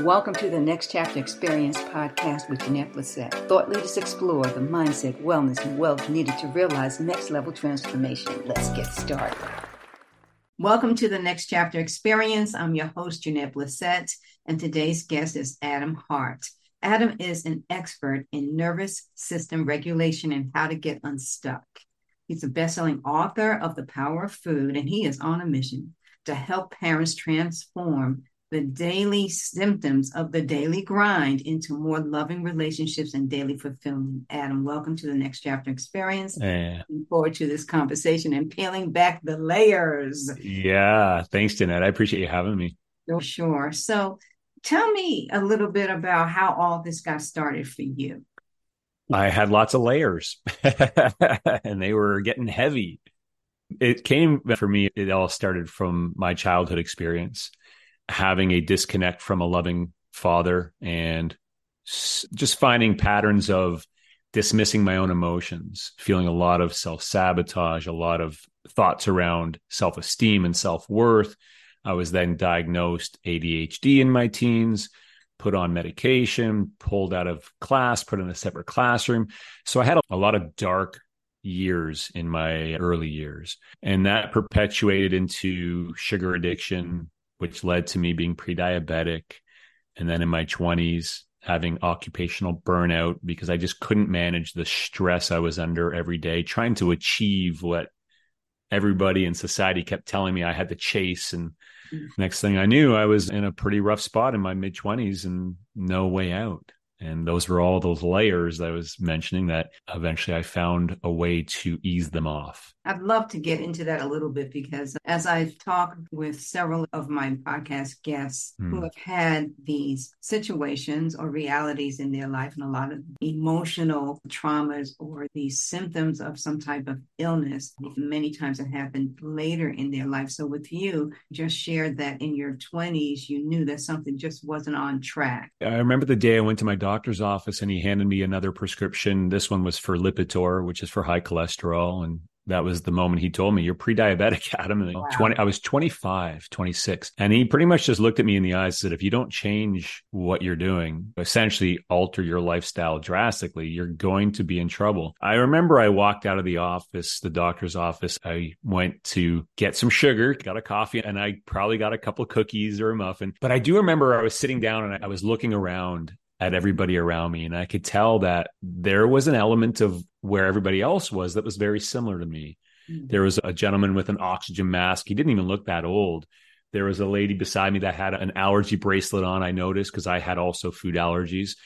Welcome to the Next Chapter Experience podcast with Janette Blissett. Thought leaders explore the mindset, wellness, and wealth needed to realize next level transformation. Let's get started. Welcome to the Next Chapter Experience. I'm your host, Janette Blissett, and today's guest is Adam Hart. Adam is an expert in nervous system regulation and how to get unstuck. He's a best-selling author of The Power of Food, and he is on a mission to help parents transform the daily symptoms of the daily grind into more loving relationships and daily fulfillment. Adam, welcome to the Next Chapter Experience. Yeah. Looking forward to this conversation and peeling back the layers. Yeah. Thanks, Janette. I appreciate you having me. Sure. So tell me a little bit about how all this got started for you. I had lots of layers and they were getting heavy. It came for me, it all started from my childhood experience having a disconnect from a loving father and just finding patterns of dismissing my own emotions, feeling a lot of self sabotage, a lot of thoughts around self esteem and self worth. I was then diagnosed ADHD in my teens, put on medication, pulled out of class, put in a separate classroom. So I had a, lot of dark years in my early years. And that perpetuated into sugar addiction, which led to me being pre diabetic. And then in my 20s, having occupational burnout because I just couldn't manage the stress I was under every day, trying to achieve what everybody in society kept telling me I had to chase. And mm. next thing I knew, I was in a pretty rough spot in my mid 20s and no way out. And those were all those layers I was mentioning that eventually I found a way to ease them off. I'd love to get into that a little bit because as I've talked with several of my podcast guests mm. who have had these situations or realities in their life and a lot of emotional traumas or these symptoms of some type of illness, many times it happened later in their life. So with you, just shared that in your 20s, you knew that something just wasn't on track. I remember the day I went to my doctor's office and he handed me another prescription. This one was for Lipitor, which is for high cholesterol. And that was the moment he told me you're pre-diabetic adam and wow. 20 i was 25 26 and he pretty much just looked at me in the eyes and said if you don't change what you're doing essentially alter your lifestyle drastically you're going to be in trouble i remember i walked out of the office the doctor's office i went to get some sugar got a coffee and i probably got a couple cookies or a muffin but i do remember i was sitting down and i was looking around at everybody around me. And I could tell that there was an element of where everybody else was that was very similar to me. Mm-hmm. There was a gentleman with an oxygen mask. He didn't even look that old. There was a lady beside me that had an allergy bracelet on, I noticed, because I had also food allergies.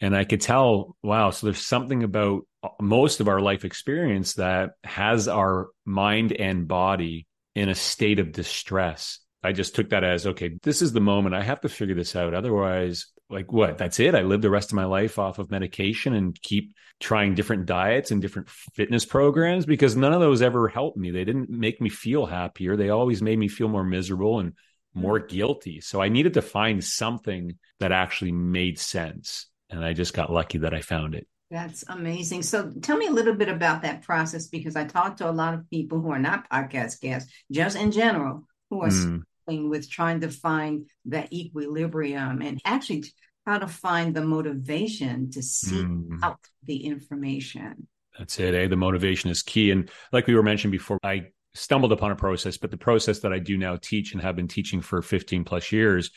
And I could tell, wow, so there's something about most of our life experience that has our mind and body in a state of distress. I just took that as okay, this is the moment. I have to figure this out. Otherwise, like what? That's it? I live the rest of my life off of medication and keep trying different diets and different fitness programs because none of those ever helped me. They didn't make me feel happier. They always made me feel more miserable and more guilty. So i needed to find something that actually made sense. And i just got lucky that i found it. That's amazing. So tell me a little bit about that process because I talk to a lot of people who are not podcast guests, just in general, who are mm with trying to find that equilibrium and actually how to find the motivation to seek mm. out the information. That's it. Eh? The motivation is key. And like we were mentioned before, I stumbled upon a process, but the process that I do now teach and have been teaching for 15 plus years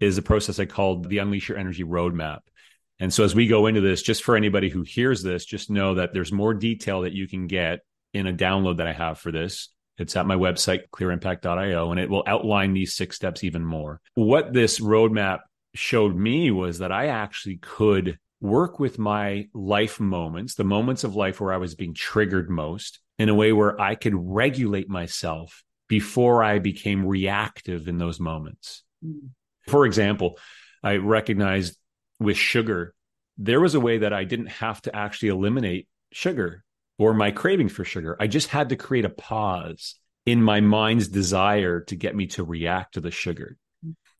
is a process I called the Unleash Your Energy Roadmap. And so as we go into this, just for anybody who hears this, just know that there's more detail that you can get in a download that I have for this. It's at my website, clearimpact.io, and it will outline these six steps even more. What this roadmap showed me was that I actually could work with my life moments, the moments of life where I was being triggered most, in a way where I could regulate myself before I became reactive in those moments. Mm. For example, I recognized with sugar, there was a way that I didn't have to actually eliminate sugar or my craving for sugar. I just had to create a pause in my mind's desire to get me to react to the sugar.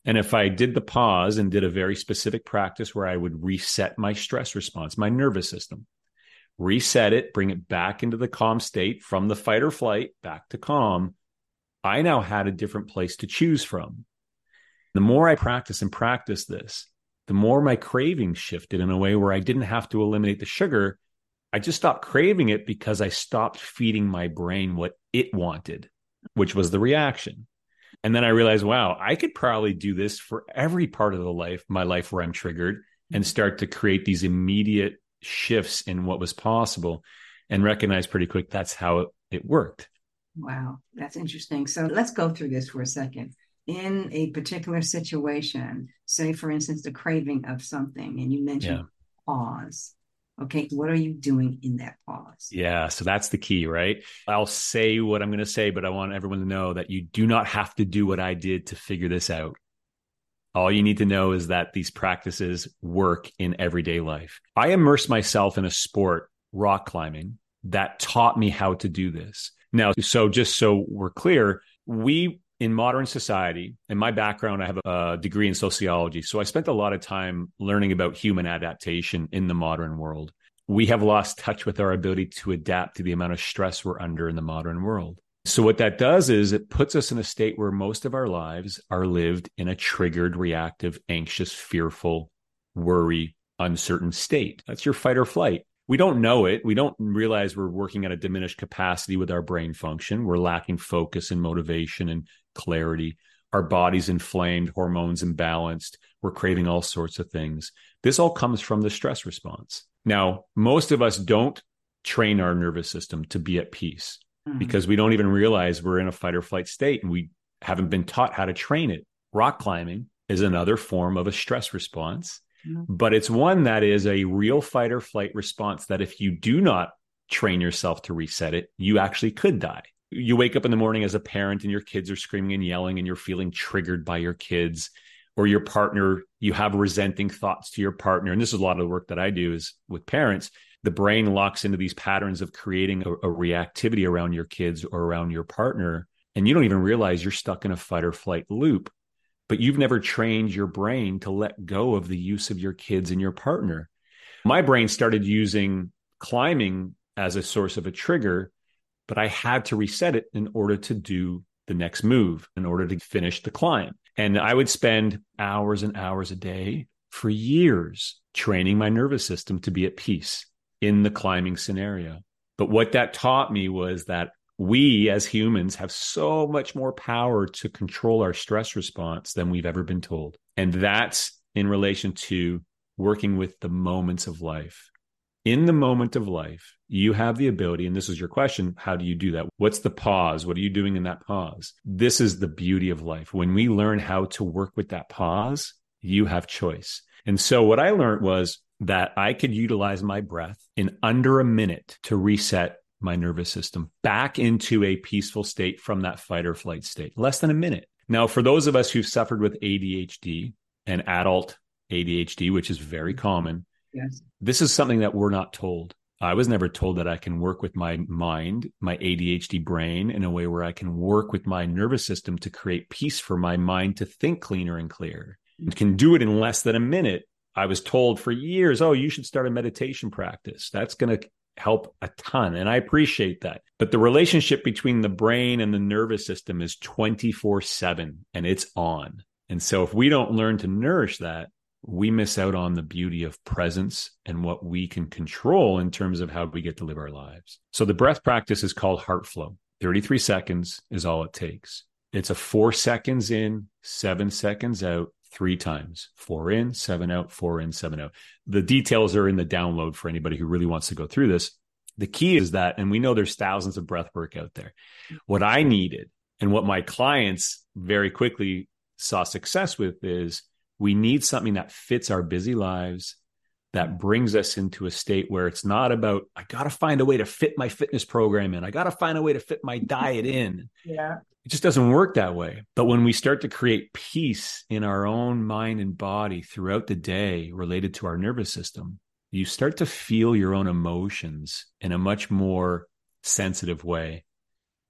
And if I did the pause and did a very specific practice where I would reset my stress response, my nervous system, reset it, bring it back into the calm state from the fight or flight back to calm, I now had a different place to choose from. The more I practice and practice this, the more my cravings shifted in a way where I didn't have to eliminate the sugar. I just stopped craving it because I stopped feeding my brain what it wanted, which was the reaction. And then I realized, wow, I could probably do this for every part of the life, my life where I'm triggered and start to create these immediate shifts in what was possible and recognize pretty quick that's how it, it worked. Wow, that's interesting. So let's go through this for a second. In a particular situation, say for instance, the craving of something, and you mentioned yeah. pause. Okay, what are you doing in that pause? Yeah, so that's the key, right? I'll say what I'm going to say, but I want everyone to know that you do not have to do what I did to figure this out. All you need to know is that these practices work in everyday life. I immersed myself in a sport, rock climbing, that taught me how to do this. Now, so just so we're clear, we in modern society, in my background, I have a degree in sociology. So I spent a lot of time learning about human adaptation in the modern world. We have lost touch with our ability to adapt to the amount of stress we're under in the modern world. So, what that does is it puts us in a state where most of our lives are lived in a triggered, reactive, anxious, fearful, worry, uncertain state. That's your fight or flight. We don't know it. We don't realize we're working at a diminished capacity with our brain function. We're lacking focus and motivation and clarity. Our body's inflamed, hormones imbalanced. We're craving all sorts of things. This all comes from the stress response. Now, most of us don't train our nervous system to be at peace mm-hmm. because we don't even realize we're in a fight or flight state and we haven't been taught how to train it. Rock climbing is another form of a stress response, mm-hmm. but it's one that is a real fight or flight response that if you do not train yourself to reset it, you actually could die. You wake up in the morning as a parent and your kids are screaming and yelling and you're feeling triggered by your kids or your partner, you have resenting thoughts to your partner. And this is a lot of the work that I do is with parents the brain locks into these patterns of creating a, a reactivity around your kids or around your partner. And you don't even realize you're stuck in a fight or flight loop, but you've never trained your brain to let go of the use of your kids and your partner. My brain started using climbing as a source of a trigger, but I had to reset it in order to do the next move, in order to finish the climb. And I would spend hours and hours a day for years training my nervous system to be at peace in the climbing scenario. But what that taught me was that we as humans have so much more power to control our stress response than we've ever been told. And that's in relation to working with the moments of life. In the moment of life, you have the ability, and this is your question how do you do that? What's the pause? What are you doing in that pause? This is the beauty of life. When we learn how to work with that pause, you have choice. And so, what I learned was that I could utilize my breath in under a minute to reset my nervous system back into a peaceful state from that fight or flight state, less than a minute. Now, for those of us who've suffered with ADHD and adult ADHD, which is very common, this is something that we're not told. I was never told that I can work with my mind, my ADHD brain, in a way where I can work with my nervous system to create peace for my mind to think cleaner and clearer. I can do it in less than a minute I was told for years, oh, you should start a meditation practice. That's going to help a ton. And I appreciate that. But the relationship between the brain and the nervous system is 24 7 and it's on. And so if we don't learn to nourish that, we miss out on the beauty of presence and what we can control in terms of how we get to live our lives. So the breath practice is called heart flow. 33 seconds is all it takes. It's a four seconds in, seven seconds out, three times four in, seven out, four in, seven out. The details are in the download for anybody who really wants to go through this. The key is that, and we know there's thousands of breath work out there. What I needed and what my clients very quickly saw success with is we need something that fits our busy lives that brings us into a state where it's not about I got to find a way to fit my fitness program in. I got to find a way to fit my diet in. Yeah. It just doesn't work that way. But when we start to create peace in our own mind and body throughout the day related to our nervous system, you start to feel your own emotions in a much more sensitive way,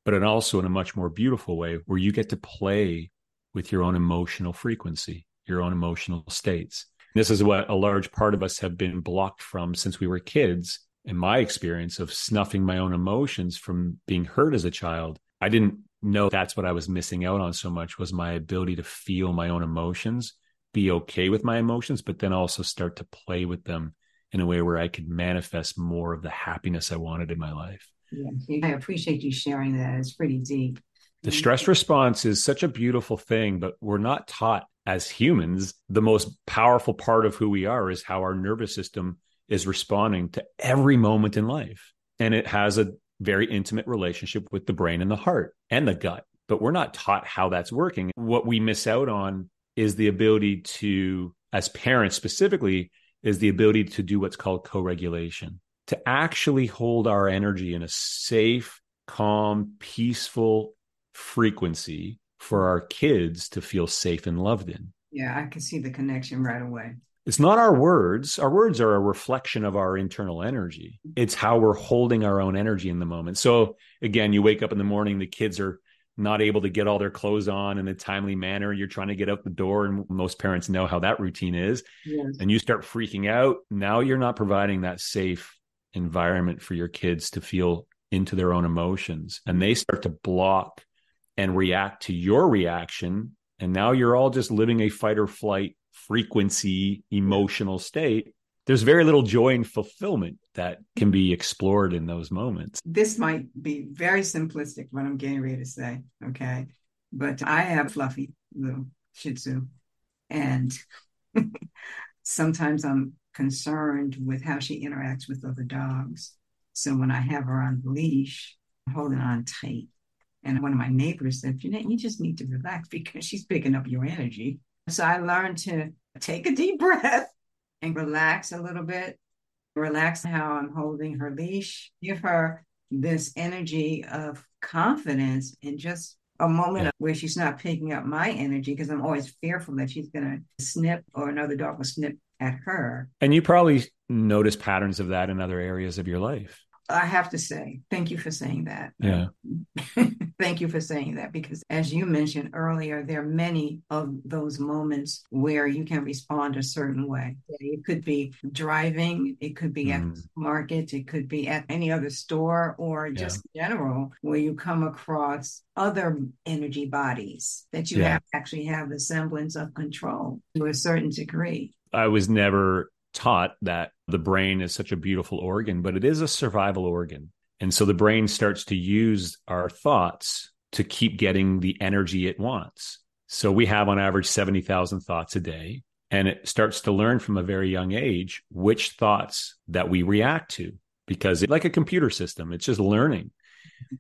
but also in a much more beautiful way where you get to play with your own emotional frequency, your own emotional states. This is what a large part of us have been blocked from since we were kids. In my experience of snuffing my own emotions from being hurt as a child, I didn't know that's what I was missing out on so much was my ability to feel my own emotions, be okay with my emotions, but then also start to play with them in a way where I could manifest more of the happiness I wanted in my life. Yeah, I appreciate you sharing that. It's pretty deep. The mm-hmm. stress response is such a beautiful thing, but we're not taught as humans. The most powerful part of who we are is how our nervous system is responding to every moment in life. And it has a very intimate relationship with the brain and the heart and the gut. But we're not taught how that's working. What we miss out on is the ability to, as parents specifically, is the ability to do what's called co regulation, to actually hold our energy in a safe, calm, peaceful frequency for our kids to feel safe and loved in. Yeah, I can see the connection right away. It's not our words. Our words are a reflection of our internal energy. It's how we're holding our own energy in the moment. So, again, you wake up in the morning, the kids are not able to get all their clothes on in a timely manner. You're trying to get out the door, and most parents know how that routine is. Yes. And you start freaking out. Now you're not providing that safe environment for your kids to feel into their own emotions, and they start to block and react to your reaction. And now you're all just living a fight or flight frequency emotional state there's very little joy and fulfillment that can be explored in those moments. This might be very simplistic what I'm getting ready to say, okay? But I have fluffy little Shih Tzu, and sometimes I'm concerned with how she interacts with other dogs. So when I have her on the leash, holding on tight. And one of my neighbors said, Janette, you just need to relax because she's picking up your energy. So I learned to take a deep breath and relax a little bit. Relax how I'm holding her leash. Give her this energy of confidence and just a moment where she's not picking up my energy because I'm always fearful that she's going to snip or another dog will snip at her. And you probably notice patterns of that in other areas of your life. I have to say, thank you for saying that. Yeah. thank you for saying that because, as you mentioned earlier, there are many of those moments where you can respond a certain way. It could be driving, it could be mm. at the market, it could be at any other store, or just yeah. general, where you come across other energy bodies that you yeah. have actually have the semblance of control to a certain degree. I was never taught that the brain is such a beautiful organ, but it is a survival organ. And so the brain starts to use our thoughts to keep getting the energy it wants. So we have on average 70,000 thoughts a day. And it starts to learn from a very young age which thoughts that we react to because like a computer system, it's just learning.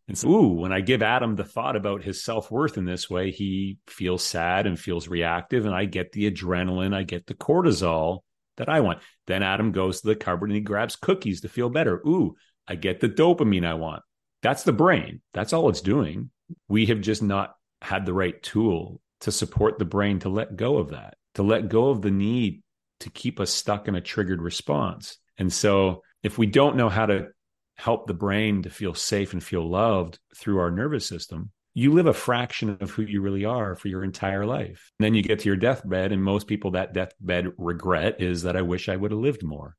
And so, ooh, when I give Adam the thought about his self worth in this way, he feels sad and feels reactive. And I get the adrenaline, I get the cortisol that I want. Then Adam goes to the cupboard and he grabs cookies to feel better. Ooh, I get the dopamine I want. That's the brain. That's all it's doing. We have just not had the right tool to support the brain to let go of that, to let go of the need to keep us stuck in a triggered response. And so, if we don't know how to help the brain to feel safe and feel loved through our nervous system, you live a fraction of who you really are for your entire life. And then you get to your deathbed, and most people that deathbed regret is that I wish I would have lived more.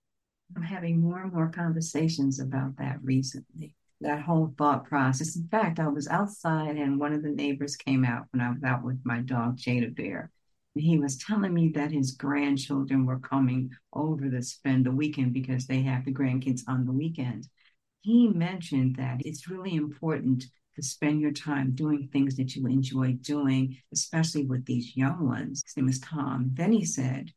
I'm having more and more conversations about that recently. That whole thought process. In fact, I was outside and one of the neighbors came out when I was out with my dog, Jada Bear. And he was telling me that his grandchildren were coming over to spend the weekend because they have the grandkids on the weekend. He mentioned that it's really important to spend your time doing things that you enjoy doing, especially with these young ones. His name is Tom. Then he said,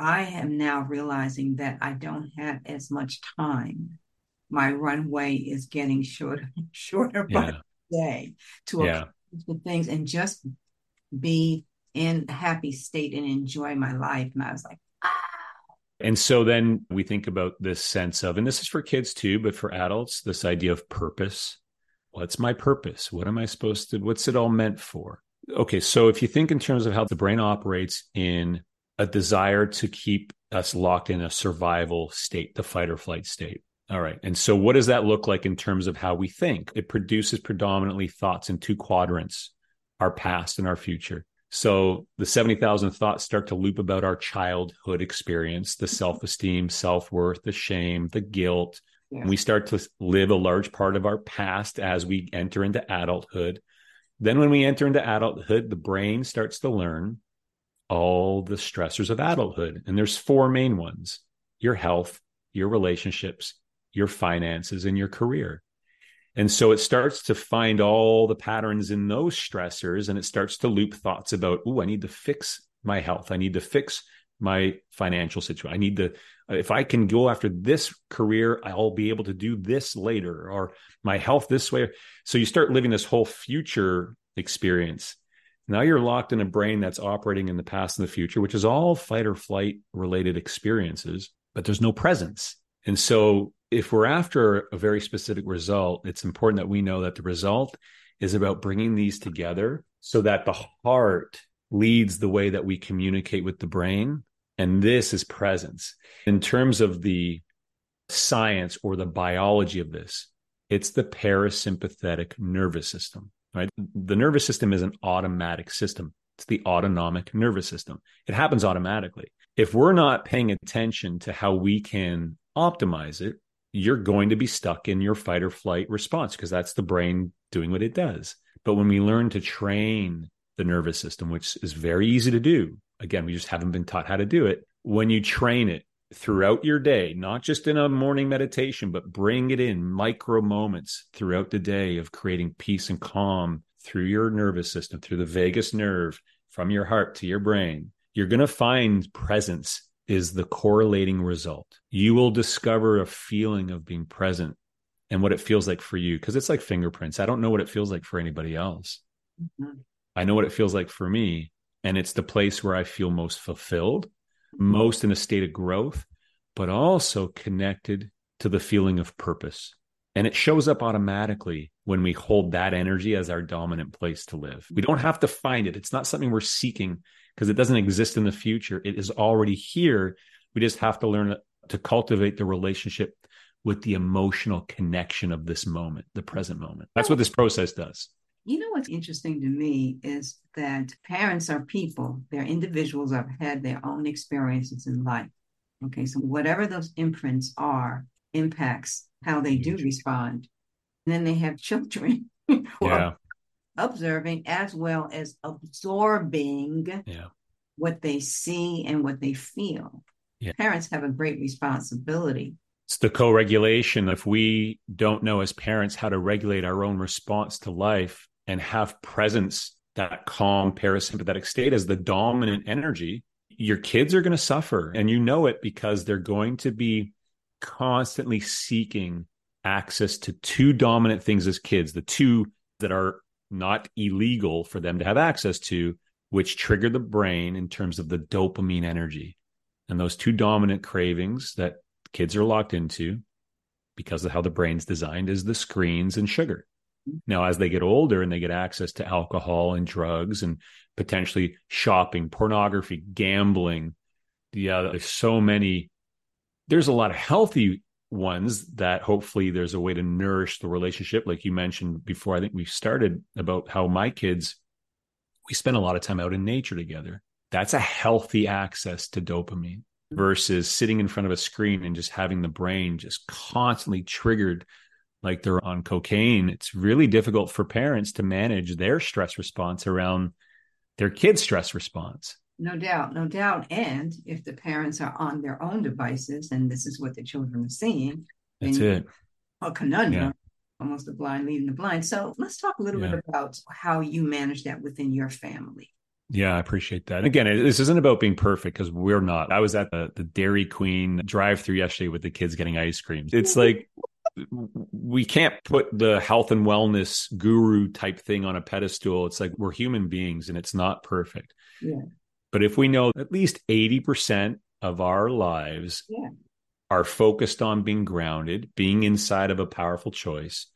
I am now realizing that I don't have as much time. My runway is getting shorter, shorter yeah. by the day to yeah. accomplish things and just be in a happy state and enjoy my life. And I was like, ah. and so then we think about this sense of, and this is for kids too, but for adults, this idea of purpose what's my purpose? What am I supposed to, what's it all meant for? Okay, so if you think in terms of how the brain operates in a desire to keep us locked in a survival state, the fight or flight state. All right. And so what does that look like in terms of how we think? It produces predominantly thoughts in two quadrants, our past and our future. So the 70,000 thoughts start to loop about our childhood experience, the self-esteem, self-worth, the shame, the guilt, Yes. We start to live a large part of our past as we enter into adulthood. Then, when we enter into adulthood, the brain starts to learn all the stressors of adulthood. And there's four main ones your health, your relationships, your finances, and your career. And so it starts to find all the patterns in those stressors and it starts to loop thoughts about, oh, I need to fix my health. I need to fix my financial situation. I need to, if I can go after this career, I'll be able to do this later or my health this way. So you start living this whole future experience. Now you're locked in a brain that's operating in the past and the future, which is all fight or flight related experiences, but there's no presence. And so if we're after a very specific result, it's important that we know that the result is about bringing these together so that the heart leads the way that we communicate with the brain. And this is presence. In terms of the science or the biology of this, it's the parasympathetic nervous system, right? The nervous system is an automatic system. It's the autonomic nervous system. It happens automatically. If we're not paying attention to how we can optimize it, you're going to be stuck in your fight or flight response because that's the brain doing what it does. But when we learn to train the nervous system, which is very easy to do, again, we just haven't been taught how to do it. When you train it throughout your day, not just in a morning meditation, but bring it in micro moments throughout the day of creating peace and calm through your nervous system, through the vagus nerve, from your heart to your brain, you're going to find presence is the correlating result. You will discover a feeling of being present and what it feels like for you because it's like fingerprints. I don't know what it feels like for anybody else. Mm-hmm. I know what it feels like for me. And it's the place where I feel most fulfilled. Most in a state of growth, but also connected to the feeling of purpose. And it shows up automatically when we hold that energy as our dominant place to live. We don't have to find it. It's not something we're seeking because it doesn't exist in the future. It is already here. We just have to learn to cultivate the relationship with the emotional connection of this moment, the present moment. That's what this process does. You know what's interesting to me is that parents are people, they're individuals that have had their own experiences in life. Okay, so whatever those imprints are impacts how they do respond. And then they have children yeah observing as well as absorbing yeah. what they see and what they feel. Yeah. Parents have a great responsibility. It's the co regulation. If we don't know as parents how to regulate our own response to life and have presence, that calm parasympathetic state as the dominant energy, your kids are going to suffer. And you know it because they're going to be constantly seeking access to two dominant things as kids, the two that are not illegal for them to have access to, which trigger the brain in terms of the dopamine energy. And those two dominant cravings that kids are locked into because of how the brain's designed is the screens and sugar. Now, as they get older and they get access to alcohol and drugs and potentially shopping, pornography, gambling, yeah, there's so many. There's a lot of healthy ones that hopefully there's a way to nourish the relationship like you mentioned before i think we started about how my kids we spend a lot of time out in nature together that's a healthy access to dopamine mm-hmm. versus sitting in front of a screen and just having the brain just constantly triggered like they're on cocaine it's really difficult for parents to manage their stress response around their kids stress response no doubt, no doubt. And if the parents are on their own devices and this is what the children are seeing, that's it. A conundrum, yeah. almost the blind leading the blind. So let's talk a little yeah. bit about how you manage that within your family. Yeah, I appreciate that. Again, this isn't about being perfect because we're not. I was at the, the Dairy Queen drive through yesterday with the kids getting ice cream. It's like we can't put the health and wellness guru type thing on a pedestal. It's like we're human beings and it's not perfect. Yeah. But if we know at least 80% of our lives yeah. are focused on being grounded, being inside of a powerful choice,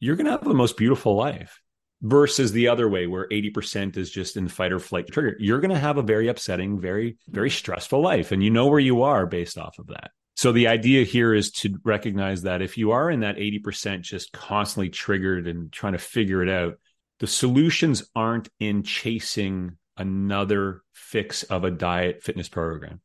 you're going to have the most beautiful life versus the other way where 80% is just in fight or flight trigger. You're going to have a very upsetting, very, very stressful life. And you know where you are based off of that. So the idea here is to recognize that if you are in that 80% just constantly triggered and trying to figure it out, the solutions aren't in chasing another fix of a diet fitness program.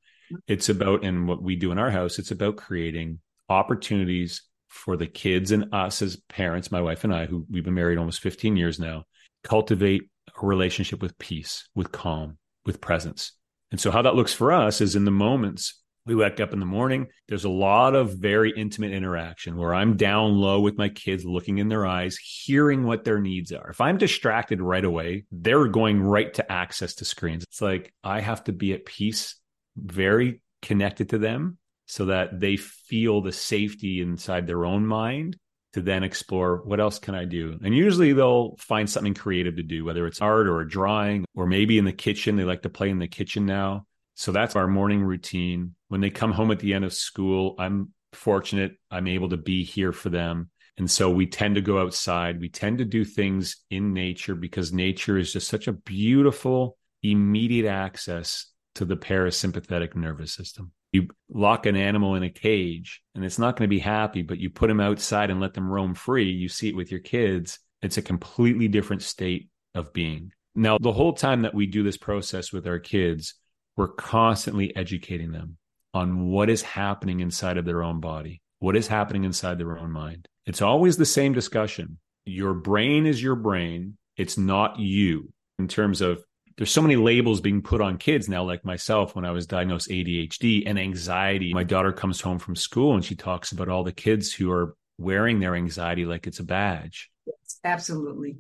It's about, and what we do in our house, it's about creating opportunities for the kids and us as parents, my wife and I, who we've been married almost 15 years now, cultivate a relationship with peace, with calm, with presence. And so, how that looks for us is in the moments we wake up in the morning. There's a lot of very intimate interaction where I'm down low with my kids, looking in their eyes, hearing what their needs are. If I'm distracted right away, they're going right to access to screens. It's like I have to be at peace, very connected to them so that they feel the safety inside their own mind to then explore what else can I do? And usually they'll find something creative to do, whether it's art or a drawing, or maybe in the kitchen. They like to play in the kitchen now. So that's our morning routine. When they come home at the end of school, I'm fortunate I'm able to be here for them. And so we tend to go outside. We tend to do things in nature because nature is just such a beautiful, immediate access to the parasympathetic nervous system. You lock an animal in a cage and it's not going to be happy, but you put them outside and let them roam free. You see it with your kids. It's a completely different state of being. Now, the whole time that we do this process with our kids, we're constantly educating them on what is happening inside of their own body, what is happening inside their own mind. It's always the same discussion. Your brain is your brain, it's not you in terms of there's so many labels being put on kids now, like myself when I was diagnosed ADHD and anxiety. My daughter comes home from school and she talks about all the kids who are wearing their anxiety like it's a badge. Yes, absolutely.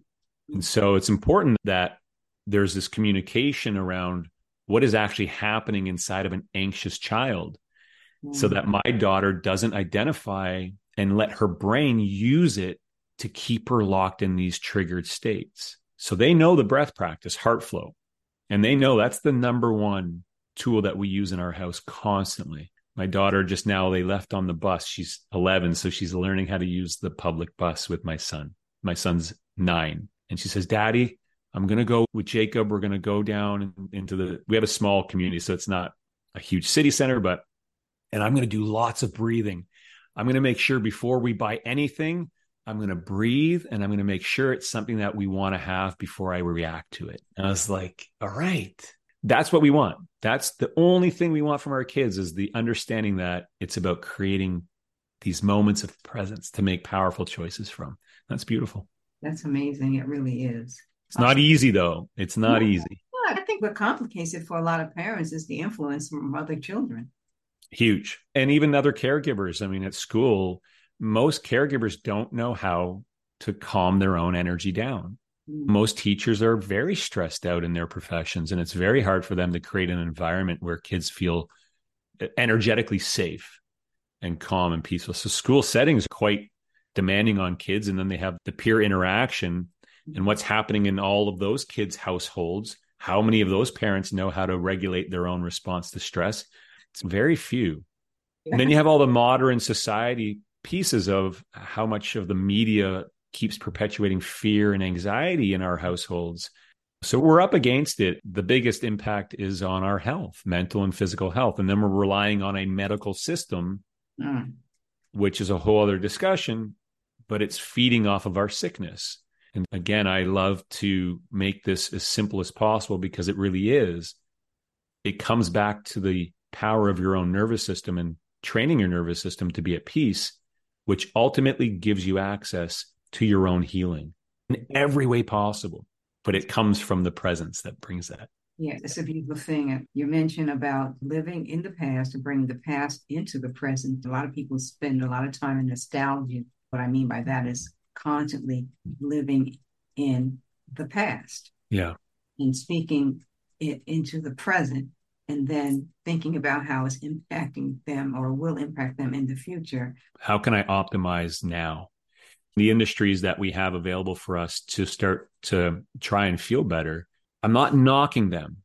And so it's important that there's this communication around what is actually happening inside of an anxious child mm-hmm. so that my daughter doesn't identify and let her brain use it to keep her locked in these triggered states. So they know the breath practice, heart flow, and they know that's the number one tool that we use in our house constantly. My daughter just now, they left on the bus. She's 11, so she's learning how to use the public bus with my son. My son's nine. And she says, Daddy, I'm going to go with Jacob. We're going to go down into the, we have a small community, so it's not a huge city center, but, and I'm going to do lots of breathing. I'm going to make sure before we buy anything, I'm going to breathe and I'm going to make sure it's something that we want to have before I react to it. And I was like, all right, that's what we want. That's the only thing we want from our kids is the understanding that it's about creating these moments of presence to make powerful choices from. That's beautiful. That's amazing. It really is. It's not easy though. It's not yeah. easy. I think what complicates it for a lot of parents is the influence from other children. Huge. And even other caregivers. I mean, at school, most caregivers don't know how to calm their own energy down. Mm. Most teachers are very stressed out in their professions, and it's very hard for them to create an environment where kids feel energetically safe and calm and peaceful. So, school settings are quite demanding on kids, and then they have the peer interaction and what's happening in all of those kids' households. How many of those parents know how to regulate their own response to stress? It's very few. And then you have all the modern society pieces of how much of the media keeps perpetuating fear and anxiety in our households. So we're up against it. The biggest impact is on our health, mental and physical health. And then we're relying on a medical system, mm. which is a whole other discussion, but it's feeding off of our sickness. And again, I love to make this as simple as possible because it really is. It comes back to the power of your own nervous system and training your nervous system to be at peace, which ultimately gives you access to your own healing in every way possible. But it comes from the presence that brings that. Yeah, it's a beautiful thing. You mentioned about living in the past and bringing the past into the present. A lot of people spend a lot of time in nostalgia. What I mean by that is constantly living in the past. Yeah. And speaking it into the present and then thinking about how it's impacting them or will impact them in the future. How can I optimize now? The industries that we have available for us to start to try and feel better. I'm not knocking them.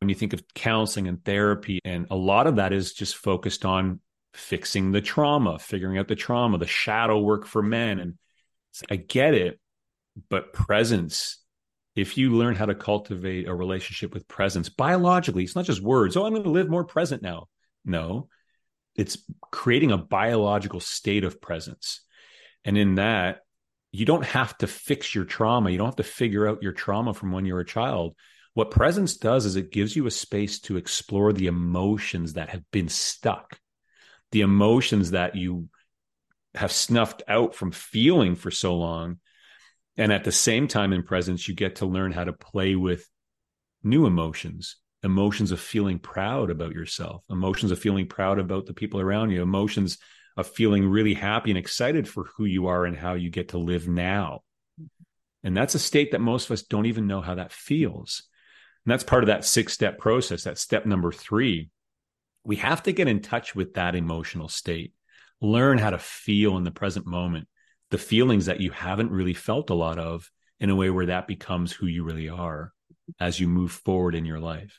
When you think of counseling and therapy, and a lot of that is just focused on fixing the trauma, figuring out the trauma, the shadow work for men, and I get it, but presence, if you learn how to cultivate a relationship with presence biologically, it's not just words. Oh, I'm going to live more present now. No, it's creating a biological state of presence. And in that, you don't have to fix your trauma. You don't have to figure out your trauma from when you're a child. What presence does is it gives you a space to explore the emotions that have been stuck, the emotions that you have snuffed out from feeling for so long And at the same time in presence, you get to learn how to play with new emotions, emotions of feeling proud about yourself, emotions of feeling proud about the people around you, emotions of feeling really happy and excited for who you are and how you get to live now. And that's a state that most of us don't even know how that feels. And that's part of that six step process. That step number three, we have to get in touch with that emotional state, learn how to feel in the present moment, the feelings that you haven't really felt a lot of in a way where that becomes who you really are as you move forward in your life.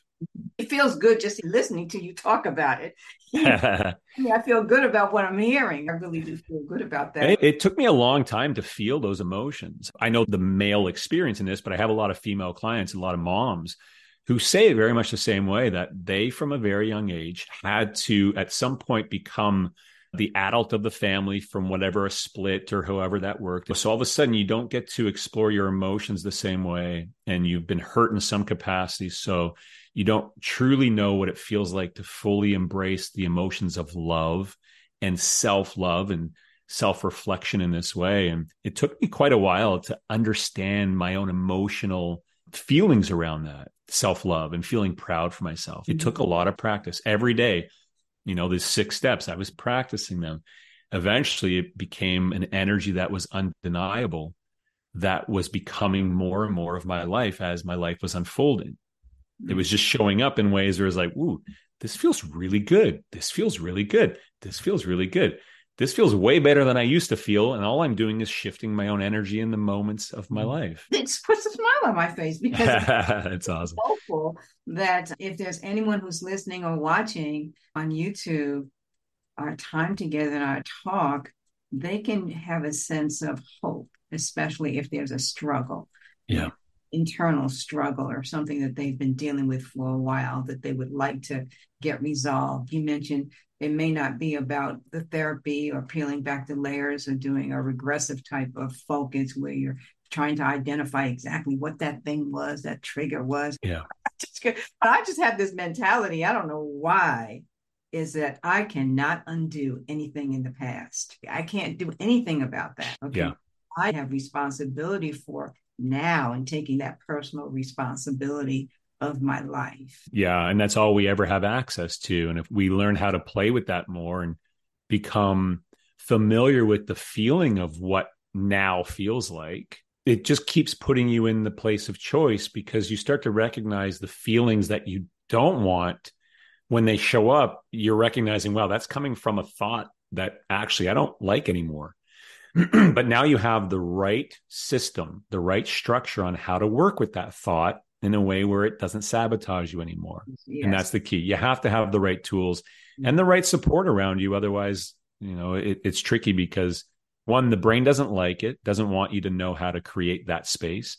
It feels good just listening to you talk about it. yeah, I feel good about what I'm hearing. I really do feel good about that. It, it, took me a long time to feel those emotions. I know the male experience in this, but I have a lot of female clients, a lot of moms who say very much the same way that they, from a very young age, had to at some point become the adult of the family from whatever a split or however that worked. So all of a sudden, you don't get to explore your emotions the same way, and you've been hurt in some capacity. So you don't truly know what it feels like to fully embrace the emotions of love and self love and self reflection in this way. And it took me quite a while to understand my own emotional feelings around that self love and feeling proud for myself. It mm-hmm. took a lot of practice every day. You know, these six steps, I was practicing them. Eventually, it became an energy that was undeniable, that was becoming more and more of my life as my life was unfolding. It was just showing up in ways where it's like, ooh, this feels really good. This feels really good. This feels really good this feels way better than I used to feel. And all I'm doing is shifting my own energy in the moments of my mm. life. It puts a smile on my face because it's awesome. hopeful that if there's anyone who's listening or watching on YouTube, our time together and our talk, they can have a sense of hope, especially if there's a struggle. Yeah. Internal struggle or something that they've been dealing with for a while that they would like to get resolved. You mentioned it may not be about the therapy or peeling back the layers or doing a regressive type of focus where you're trying to identify exactly what that thing was, that trigger was. Yeah. but I just have this mentality. I don't know why. Is that I cannot undo anything in the past. I can't do anything about that. Okay. Yeah. I have responsibility for now and taking that personal responsibility of my life. Yeah. And that's all we ever have access to. And if we learn how to play with that more and become familiar with the feeling of what now feels like, it just keeps putting you in the place of choice because you start to recognize the feelings that you don't want when they show up. You're recognizing, wow, that's coming from a thought that actually I don't like anymore. but now you have the right system, the right structure on how to work with that thought in a way where it doesn't sabotage you anymore. Yes. And that's the key. You have to have the right tools mm-hmm. and the right support around you. Otherwise, you know, it, it's tricky because one, the brain doesn't like it, doesn't want you to know how to create that space.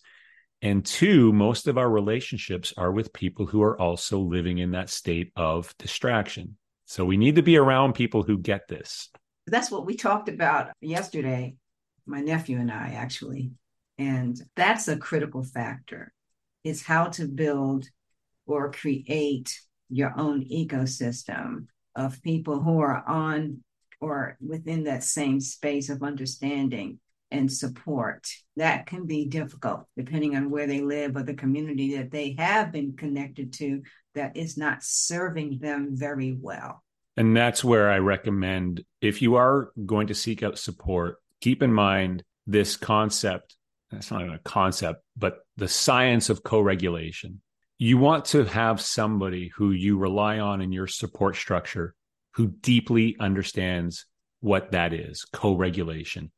And two, most of our relationships are with people who are also living in that state of distraction. So we need to be around people who get this. That's what we talked about yesterday, my nephew and I actually. And that's a critical factor is how to build or create your own ecosystem of people who are on or within that same space of understanding and support. That can be difficult depending on where they live or the community that they have been connected to that is not serving them very well. And that's where I recommend if you are going to seek out support, keep in mind this concept That's not even a concept, but the science of co regulation. You want to have somebody who you rely on in your support structure who deeply understands what that is co regulation.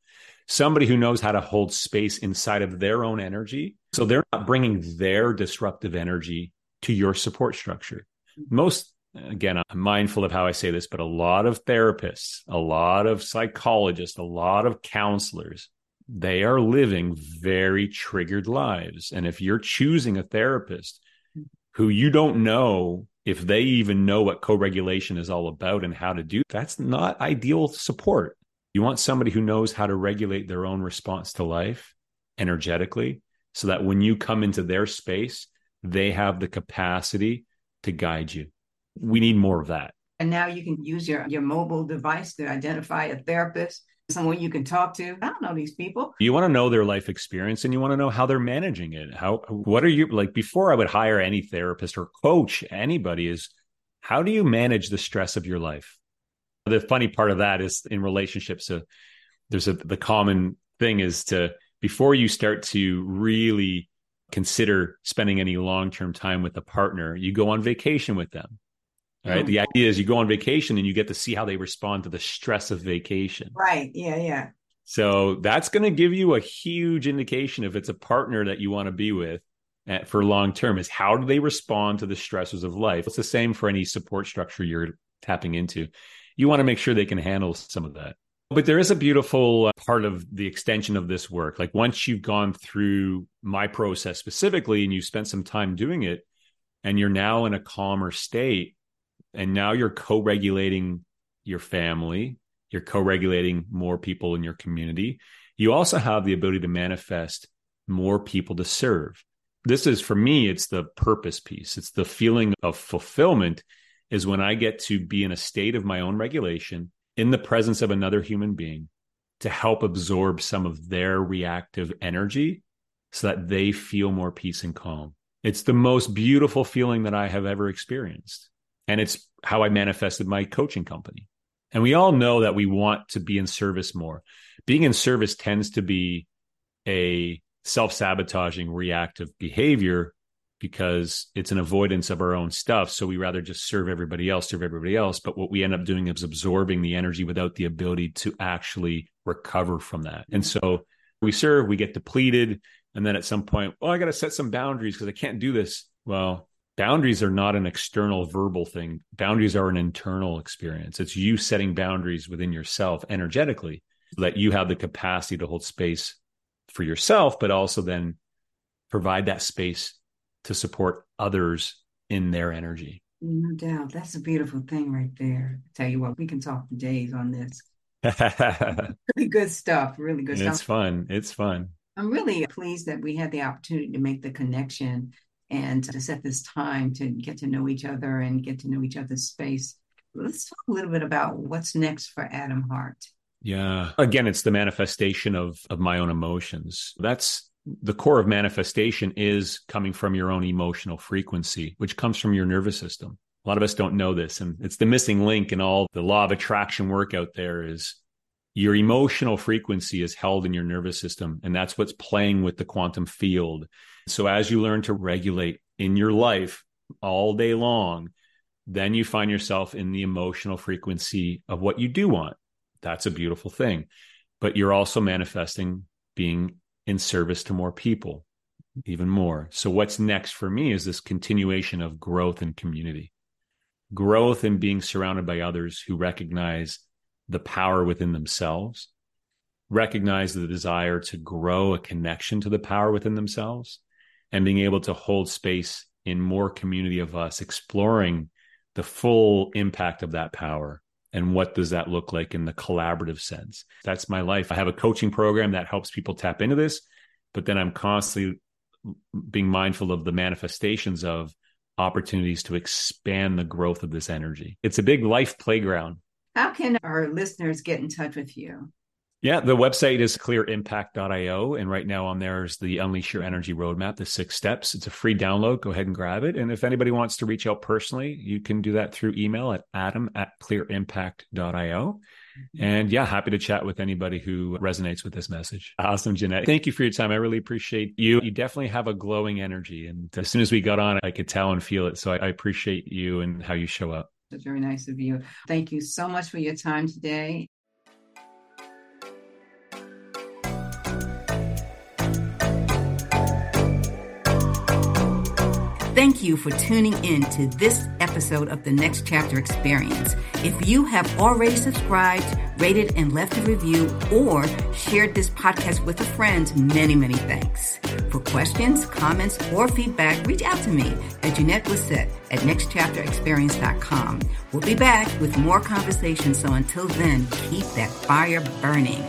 Somebody who knows how to hold space inside of their own energy. So they're not bringing their disruptive energy to your support structure. Most, again, I'm mindful of how I say this, but a lot of therapists, a lot of psychologists, a lot of counselors they are living very triggered lives. And if you're choosing a therapist who you don't know if they even know what co-regulation is all about and how to do, that's not ideal support. You want somebody who knows how to regulate their own response to life energetically so that when you come into their space, they have the capacity to guide you. We need more of that. And now you can use your, your mobile device to identify a therapist someone you can talk to. I don't know these people. You want to know their life experience and you want to know how they're managing it. How what are you like before I would hire any therapist or coach anybody is how do you manage the stress of your life? The funny part of that is in relationships uh, there's a the common thing is to before you start to really consider spending any long-term time with a partner, you go on vacation with them right? The idea is you go on vacation and you get to see how they respond to the stress of vacation. Right. Yeah. Yeah. So that's going to give you a huge indication if it's a partner that you want to be with eh, for long term is how do they respond to the stresses of life? It's the same for any support structure you're tapping into. You want to make sure they can handle some of that. But there is a beautiful uh, part of the extension of this work. Like once you've gone through my process specifically and you spent some time doing it and you're now in a calmer state, and now you're co-regulating your family you're co-regulating more people in your community. You also have the ability to manifest more people to serve. This is for me it's the purpose piece. It's the feeling of fulfillment is when i get to be in a state of my own regulation in the presence of another human being to help absorb some of their reactive energy so that they feel more peace and calm. It's the most beautiful feeling that i have ever experienced and it's how I manifested my coaching company. And we all know that we want to be in service more. Being in service tends to be a self sabotaging reactive behavior because it's an avoidance of our own stuff. So we rather just serve everybody else, serve everybody else. But what we end up doing is absorbing the energy without the ability to actually recover from that. And so we serve, we get depleted. And then at some point, oh, I got to set some boundaries because I can't do this. Well, boundaries are not an external verbal thing. Boundaries are an internal experience. It's you setting boundaries within yourself energetically so that you have the capacity to hold space for yourself, but also then provide that space to support others in their energy. No doubt. That's a beautiful thing right there. I tell you what, we can talk for days on this. really good stuff. Really good it's stuff. It's fun. It's fun. I'm really pleased that we had the opportunity to make the connection and to set this time to get to know each other and get to know each other's space. Let's talk a little bit about what's next for Adam Hart. Yeah. Again, it's the manifestation of of my own emotions. That's the core of manifestation is coming from your own emotional frequency, which comes from your nervous system. A lot of us don't know this. And it's the missing link in all the law of attraction work out there is your emotional frequency is held in your nervous system. And that's what's playing with the quantum field. So as you learn to regulate in your life all day long, then you find yourself in the emotional frequency of what you do want. That's a beautiful thing. But you're also manifesting being in service to more people, even more. So, what's next for me is this continuation of growth and community, growth and being surrounded by others who recognize the power within themselves, recognize the desire to grow a connection to the power within themselves, and being able to hold space in more community of us, exploring the full impact of that power and what does that look like in the collaborative sense. That's my life. I have a coaching program that helps people tap into this, but then I'm constantly being mindful of the manifestations of opportunities to expand the growth of this energy. It's a big life playground how can our listeners get in touch with you? Yeah, the website is clearimpact.io. And right now on there is the Unleash Your Energy Roadmap, the six steps. It's a free download. Go ahead and grab it. And if anybody wants to reach out personally, you can do that through email at adam at clearimpact.io. And yeah, happy to chat with anybody who resonates with this message. Awesome, Janette. Thank you for your time. I really appreciate you. You definitely have a glowing energy. And as soon as we got on, I could tell and feel it. So I appreciate you and how you show up. That's very nice of you. Thank you so much for your time today. Thank you for tuning in to this episode of the Next Chapter Experience. If you have already subscribed, rated, and left a review, or shared this podcast with a friend, many, many thanks. For questions, comments, or feedback, reach out to me at Janette Blissett at nextchapterexperience.com. We'll be back with more conversations, so until then, keep that fire burning.